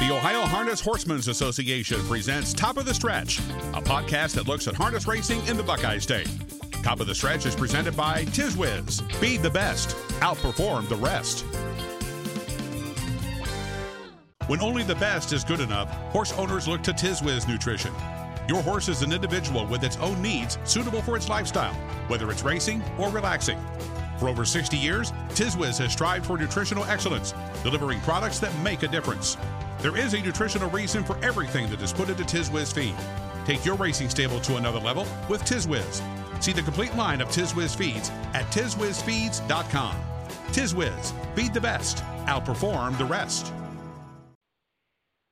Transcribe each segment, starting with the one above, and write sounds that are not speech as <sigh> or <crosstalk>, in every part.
The Ohio Harness Horsemen's Association presents Top of the Stretch, a podcast that looks at harness racing in the Buckeye State. Top of the Stretch is presented by TizWiz. Be the best, outperform the rest. When only the best is good enough, horse owners look to TizWiz Nutrition. Your horse is an individual with its own needs suitable for its lifestyle, whether it's racing or relaxing. For over 60 years, TizWiz has strived for nutritional excellence, delivering products that make a difference. There is a nutritional reason for everything that is put into TizWiz feed. Take your racing stable to another level with TizWiz. See the complete line of TizWiz feeds at tizwizfeeds.com. TizWiz, feed the best, outperform the rest.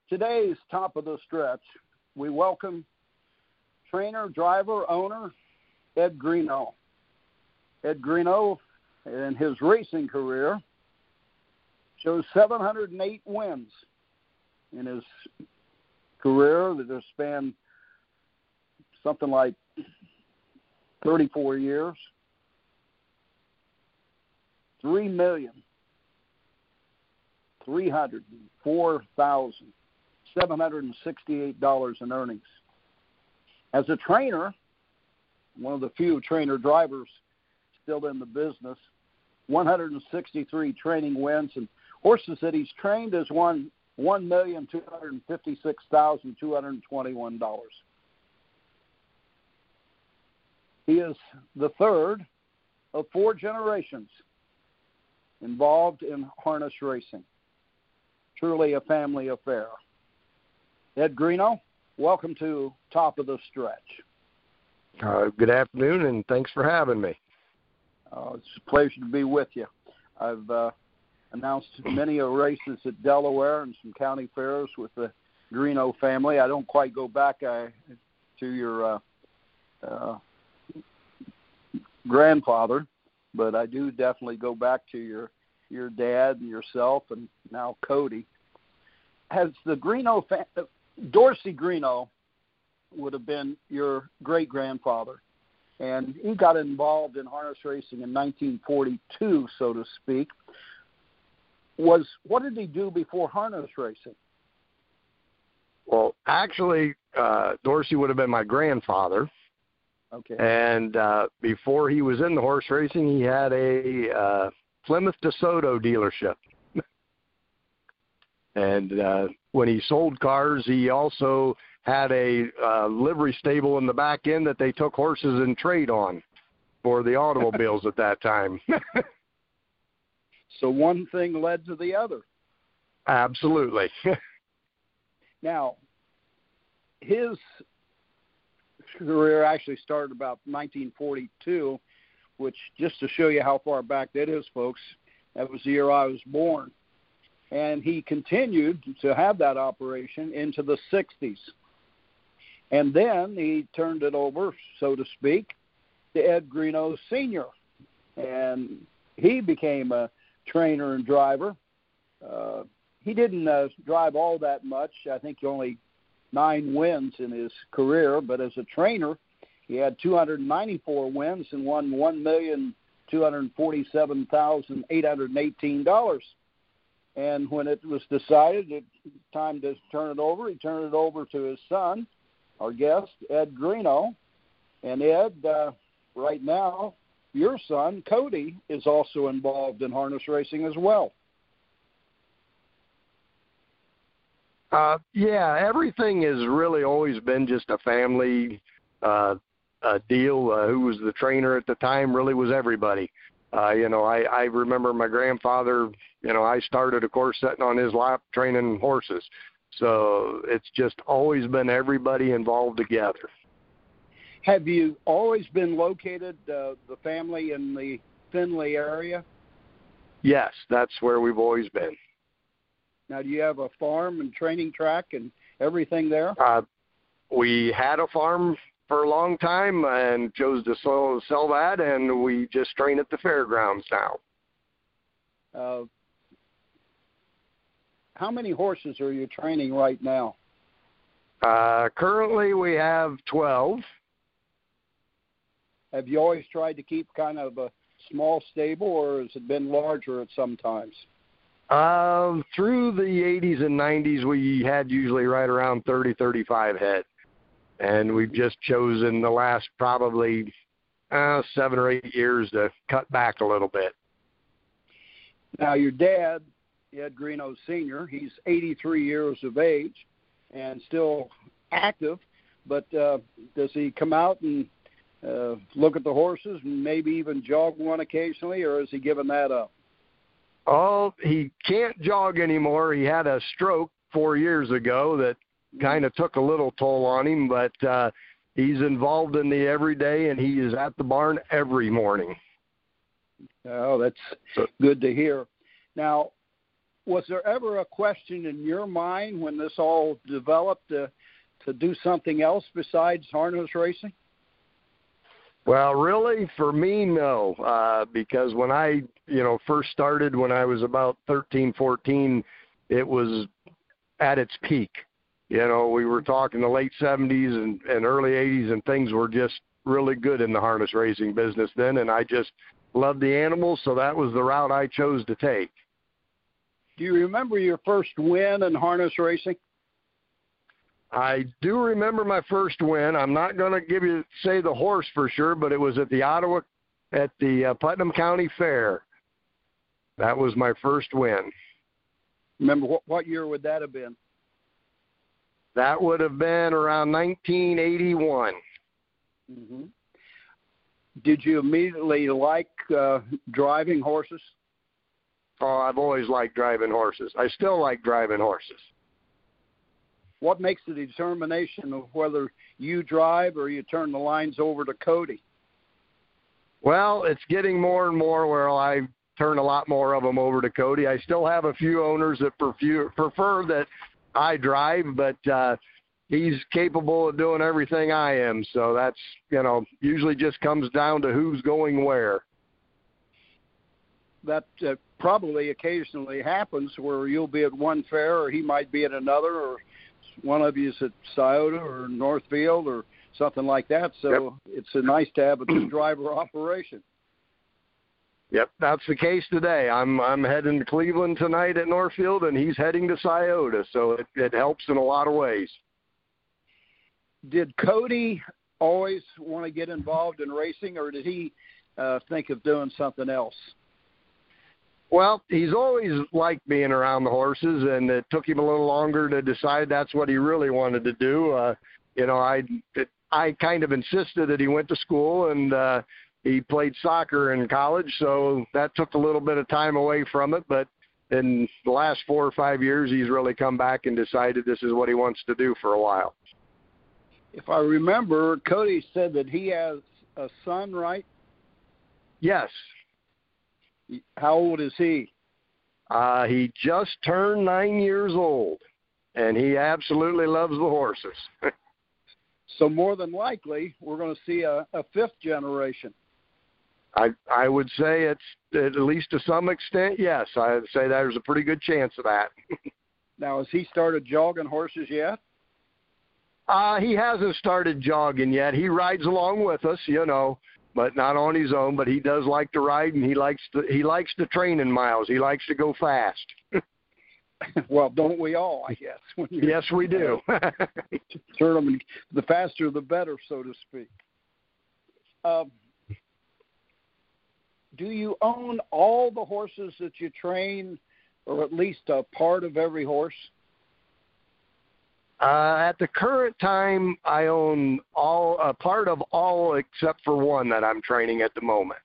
Today's top of the stretch, we welcome trainer, driver, owner Ed Greeno. Ed Greeno, in his racing career, shows 708 wins in his career that has spanned something like 34 years. Three million three hundred four thousand seven hundred and sixty-eight dollars in earnings. As a trainer, one of the few trainer drivers still in the business, 163 training wins and horses that he's trained has won one million two hundred and fifty six thousand two hundred and twenty one dollars. He is the third of four generations involved in harness racing. Truly a family affair. Ed Greeno, welcome to Top of the Stretch. Uh, good afternoon, and thanks for having me. Uh, it's a pleasure to be with you. I've uh, announced many races at Delaware and some county fairs with the Greeno family. I don't quite go back uh, to your uh, uh, grandfather, but I do definitely go back to your your dad and yourself, and now Cody. Has the Greeno fa- Dorsey Greeno would have been your great grandfather, and he got involved in harness racing in 1942, so to speak was what did he do before harness racing? Well, actually, uh, Dorsey would have been my grandfather. Okay. And uh, before he was in the horse racing, he had a uh, Plymouth DeSoto dealership. <laughs> and uh, when he sold cars, he also had a uh, livery stable in the back end that they took horses in trade on for the <laughs> automobiles at that time. <laughs> So one thing led to the other. Absolutely. <laughs> now, his career actually started about 1942, which just to show you how far back that is, folks, that was the year I was born. And he continued to have that operation into the 60s. And then he turned it over, so to speak, to Ed Greeno Sr. And he became a trainer and driver. Uh, he didn't uh, drive all that much. I think only nine wins in his career, but as a trainer, he had 294 wins and won one million two hundred forty-seven thousand eight hundred eighteen dollars. And when it was decided it time to turn it over, he turned it over to his son, our guest Ed Greeno. And Ed, uh, right now, your son, Cody, is also involved in harness racing as well. Uh, yeah, everything has really always been just a family uh, uh, deal. Uh, who was the trainer at the time really was everybody. Uh, you know, I, I remember my grandfather, you know, I started, of course, sitting on his lap training horses. So it's just always been everybody involved together. Have you always been located, uh, the family, in the Findlay area? Yes, that's where we've always been. Now, do you have a farm and training track and everything there? Uh, we had a farm for a long time and chose to sell, sell that, and we just train at the fairgrounds now. Uh, how many horses are you training right now? Uh, currently, we have 12. Have you always tried to keep kind of a small stable, or has it been larger at some times? Um, through the 80s and 90s, we had usually right around 30, 35 head, and we've just chosen the last probably uh, seven or eight years to cut back a little bit. Now, your dad, Ed Greeno Sr., he's 83 years of age and still active, but uh, does he come out and uh, look at the horses and maybe even jog one occasionally, or has he given that up? Oh, he can't jog anymore. He had a stroke four years ago that kind of took a little toll on him, but uh, he's involved in the everyday and he is at the barn every morning. Oh, that's good to hear. Now, was there ever a question in your mind when this all developed to to do something else besides harness racing? Well, really, for me, no, uh, because when I, you know, first started when I was about thirteen, fourteen, it was at its peak. You know, we were talking the late 70s and, and early 80s, and things were just really good in the harness racing business then, and I just loved the animals, so that was the route I chose to take. Do you remember your first win in harness racing? I do remember my first win. I'm not going to give you say the horse for sure, but it was at the Ottawa at the uh, Putnam County Fair. That was my first win. Remember what what year would that have been? That would have been around 1981. Mm-hmm. Did you immediately like uh, driving horses? Oh, I've always liked driving horses. I still like driving horses what makes the determination of whether you drive or you turn the lines over to Cody? Well, it's getting more and more where I turn a lot more of them over to Cody. I still have a few owners that prefer, prefer that I drive, but uh, he's capable of doing everything I am. So that's, you know, usually just comes down to who's going where. That uh, probably occasionally happens where you'll be at one fair or he might be at another or one of you is at Scioto or Northfield or something like that. So yep. it's a nice to have a driver operation. Yep, that's the case today. I'm I'm heading to Cleveland tonight at Northfield, and he's heading to Scioto, so it, it helps in a lot of ways. Did Cody always want to get involved in racing, or did he uh, think of doing something else? Well, he's always liked being around the horses, and it took him a little longer to decide that's what he really wanted to do. Uh, you know, I it, I kind of insisted that he went to school and uh, he played soccer in college, so that took a little bit of time away from it. But in the last four or five years, he's really come back and decided this is what he wants to do for a while. If I remember, Cody said that he has a son, right? Yes, how old is he? Uh, he just turned nine years old, and he absolutely loves the horses. <laughs> so more than likely, we're going to see a, a fifth generation. I I would say it's at least to some extent, yes. I'd say there's a pretty good chance of that. <laughs> now, has he started jogging horses yet? Uh, he hasn't started jogging yet. He rides along with us, you know but not on his own. But he does like to ride, and he likes to he likes to train in miles. He likes to go fast. <laughs> well, don't we all? I guess. yes, we do. <laughs> turn them, the faster the better, so to speak. Um, do you own all the horses that you train, or at least a part of every horse? Uh, at the current time, I own all a part of all except for one that I'm training at the moment.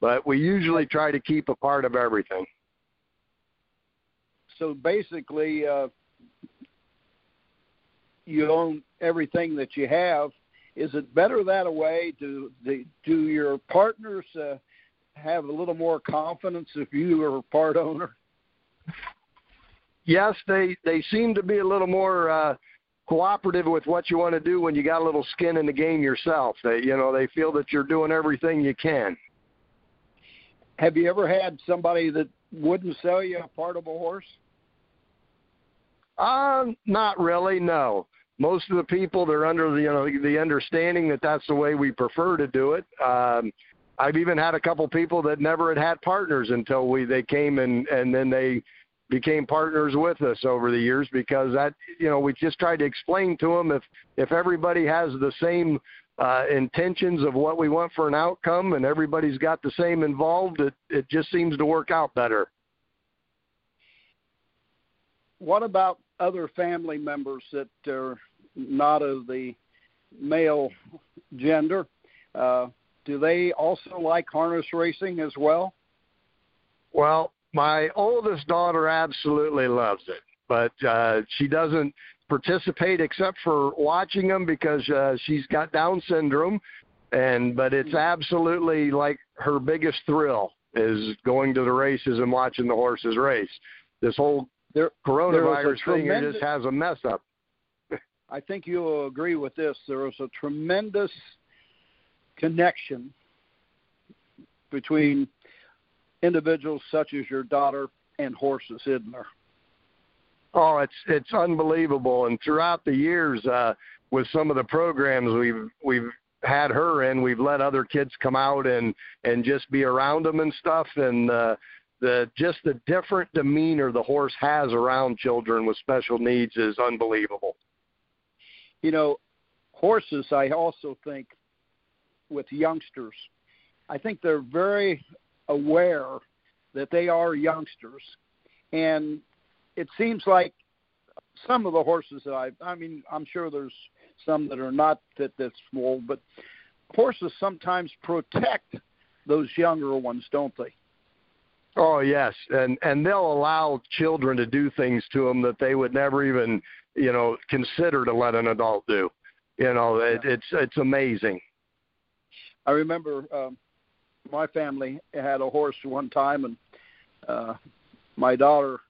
But we usually try to keep a part of everything. So basically, uh, you own everything that you have. Is it better that way? Do the, do your partners uh, have a little more confidence if you are a part owner? Yes, they they seem to be a little more uh, cooperative with what you want to do when you got a little skin in the game yourself. They you know they feel that you're doing everything you can. Have you ever had somebody that wouldn't sell you a part of a horse? Uh, not really. No. Most of the people they're under the you know the understanding that that's the way we prefer to do it. Um, I've even had a couple people that never had had partners until we they came and and then they became partners with us over the years because that you know we just tried to explain to them if if everybody has the same uh, intentions of what we want for an outcome and everybody's got the same involved it it just seems to work out better. What about other family members that are not of the male gender? Uh, do they also like harness racing as well? Well my oldest daughter absolutely loves it, but uh, she doesn't participate except for watching them because uh, she's got Down syndrome, and but it's absolutely like her biggest thrill is going to the races and watching the horses race. This whole there, coronavirus thing just has a mess up. <laughs> I think you'll agree with this. There was a tremendous connection between individuals such as your daughter and horses, isn't there? Oh, it's it's unbelievable. And throughout the years, uh, with some of the programs we've we've had her in, we've let other kids come out and and just be around them and stuff. And uh, the just the different demeanor the horse has around children with special needs is unbelievable. You know, horses. I also think with youngsters, I think they're very aware that they are youngsters, and it seems like some of the horses that I I mean I'm sure there's some that are not that that's small, but horses sometimes protect those younger ones, don't they? Oh yes, and and they'll allow children to do things to them that they would never even you know consider to let an adult do. You know, it, it's it's amazing. I remember um, my family had a horse one time, and uh, my daughter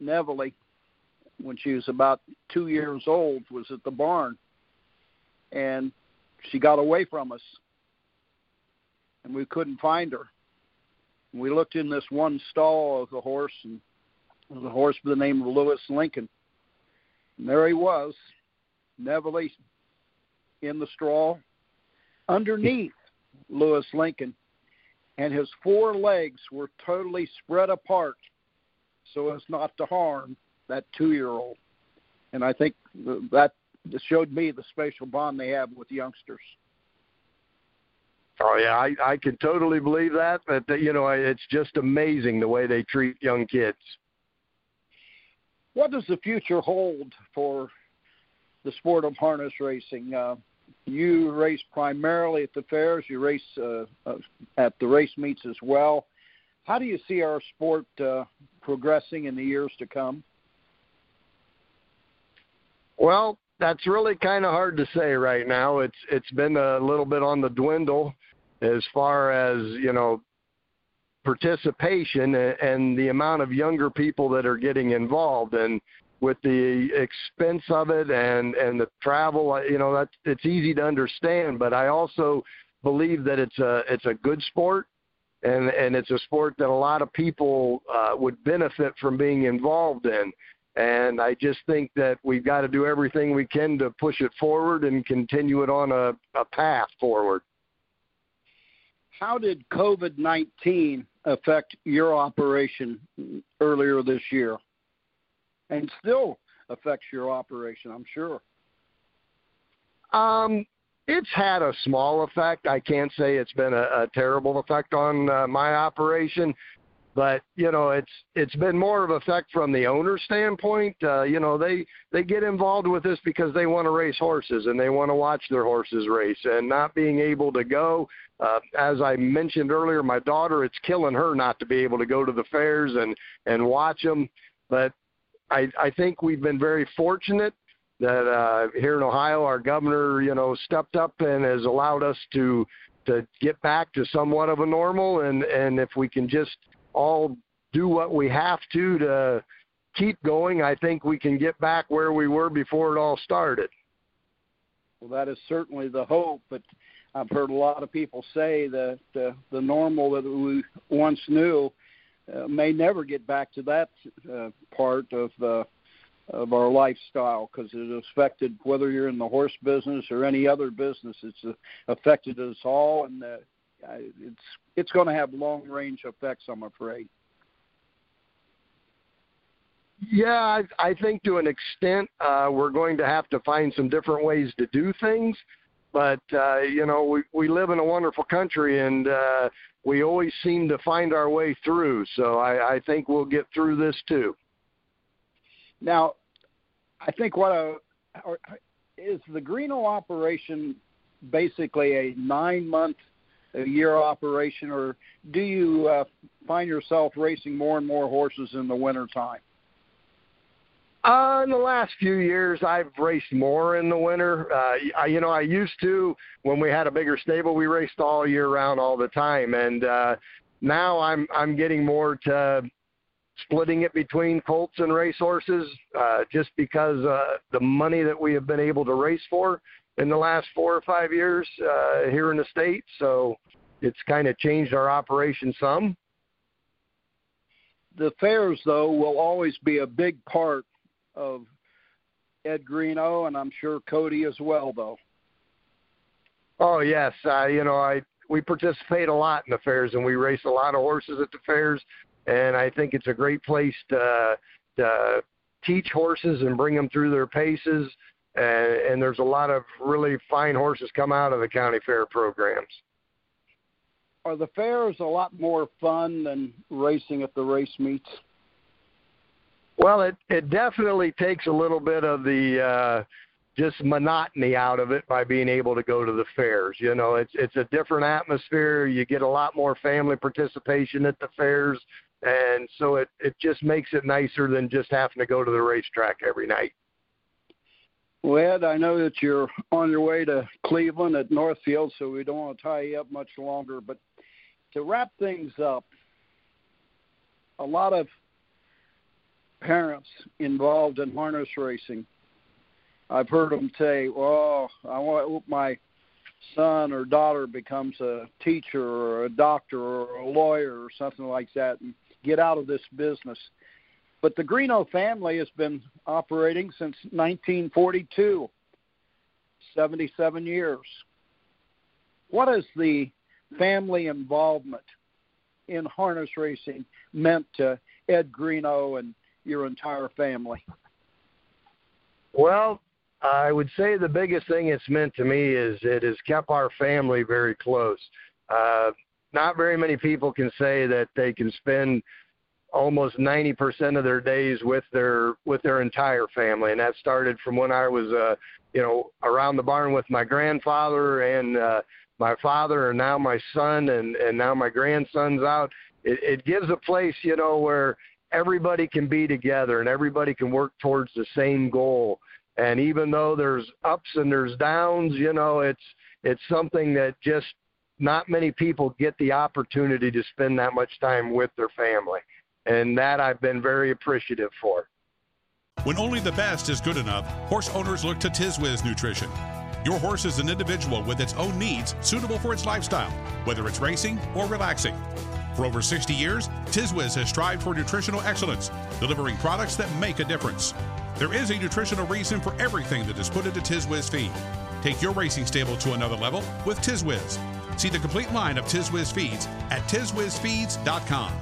Neville, when she was about two years old, was at the barn, and she got away from us, and we couldn't find her. And we looked in this one stall of the horse, and it was a horse by the name of Lewis Lincoln. And there he was, Neville in the straw, underneath Lewis Lincoln, and his four legs were totally spread apart so as not to harm that two year old. And I think that showed me the special bond they have with youngsters. Oh yeah, I I can totally believe that. But you know, it's just amazing the way they treat young kids. What does the future hold for the sport of harness racing? Uh, you race primarily at the fairs. You race uh, uh, at the race meets as well. How do you see our sport uh, progressing in the years to come? Well, that's really kind of hard to say right now. It's it's been a little bit on the dwindle as far as you know participation and the amount of younger people that are getting involved and with the expense of it and and the travel you know that it's easy to understand but i also believe that it's a it's a good sport and and it's a sport that a lot of people uh would benefit from being involved in. And i just think that we've got to do everything we can to push it forward and continue it on a, a path forward. How did covid 19 affect your operation earlier this year and still affects your operation, I'm sure. Um, it's had a small effect. I can't say it's been a, a terrible effect on uh, my operation, but you know, it's it's been more of effect from the owner standpoint. Uh, you know, they they get involved with this because they want to race horses and they want to watch their horses race, and not being able to go. Uh, as I mentioned earlier, my daughter, it's killing her not to be able to go to the fairs and and watch them. But I, I think we've been very fortunate that uh, here in Ohio, our governor, you know, stepped up and has allowed us to to get back to somewhat of a normal. And and if we can just all do what we have to to keep going, I think we can get back where we were before it all started. Well, that is certainly the hope, but I've heard a lot of people say that uh, the normal that we once knew uh, may never get back to that uh, part of uh, of our lifestyle because it affected whether you're in the horse business or any other business. It's uh, affected us all, and uh, it's it's going to have long range effects. I'm afraid. Yeah, I, I think to an extent uh, we're going to have to find some different ways to do things. But uh, you know, we we live in a wonderful country, and uh, we always seem to find our way through. So I, I think we'll get through this too. Now, I think what a, is the Greeno operation basically a nine month a year operation, or do you uh, find yourself racing more and more horses in the winter time? Uh, in the last few years, I've raced more in the winter. Uh, I, you know, I used to when we had a bigger stable, we raced all year round, all the time, and uh, now I'm I'm getting more to splitting it between colts and racehorses, uh, just because uh, the money that we have been able to race for in the last four or five years uh, here in the state. So it's kind of changed our operation some. The fairs, though, will always be a big part of Ed Greeno, and I'm sure Cody as well, though. Oh yes, uh, you know I we participate a lot in the fairs, and we race a lot of horses at the fairs, and I think it's a great place to, to teach horses and bring them through their paces. And, and there's a lot of really fine horses come out of the county fair programs. Are the fairs a lot more fun than racing at the race meets? Well, it it definitely takes a little bit of the uh, just monotony out of it by being able to go to the fairs. You know, it's it's a different atmosphere. You get a lot more family participation at the fairs, and so it it just makes it nicer than just having to go to the racetrack every night. Well, Ed, I know that you're on your way to Cleveland at Northfield, so we don't want to tie you up much longer. But to wrap things up, a lot of parents involved in harness racing. I've heard them say, "Well, I want my son or daughter becomes a teacher or a doctor or a lawyer or something like that and get out of this business." But the Greeno family has been operating since 1942, 77 years. What the family involvement in harness racing meant to Ed Greeno and your entire family? Well, I would say the biggest thing it's meant to me is it has kept our family very close. Uh, not very many people can say that they can spend almost 90% of their days with their with their entire family and that started from when I was uh you know around the barn with my grandfather and uh my father and now my son and and now my grandson's out it it gives a place you know where everybody can be together and everybody can work towards the same goal. And even though there's ups and there's downs, you know, it's it's something that just not many people get the opportunity to spend that much time with their family. And that I've been very appreciative for. When only the best is good enough, horse owners look to TizWiz Nutrition. Your horse is an individual with its own needs suitable for its lifestyle, whether it's racing or relaxing. For over 60 years, TizWiz has strived for nutritional excellence, delivering products that make a difference. There is a nutritional reason for everything that is put into TizWiz feed. Take your racing stable to another level with TizWiz. See the complete line of TizWiz feeds at tizwizfeeds.com.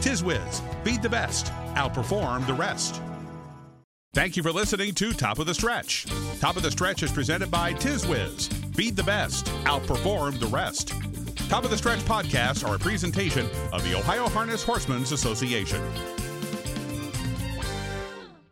TizWiz, feed the best, outperform the rest. Thank you for listening to Top of the Stretch. Top of the Stretch is presented by TizWiz. Feed the best, outperform the rest. Top of the Stretch podcasts are a presentation of the Ohio Harness Horsemen's Association.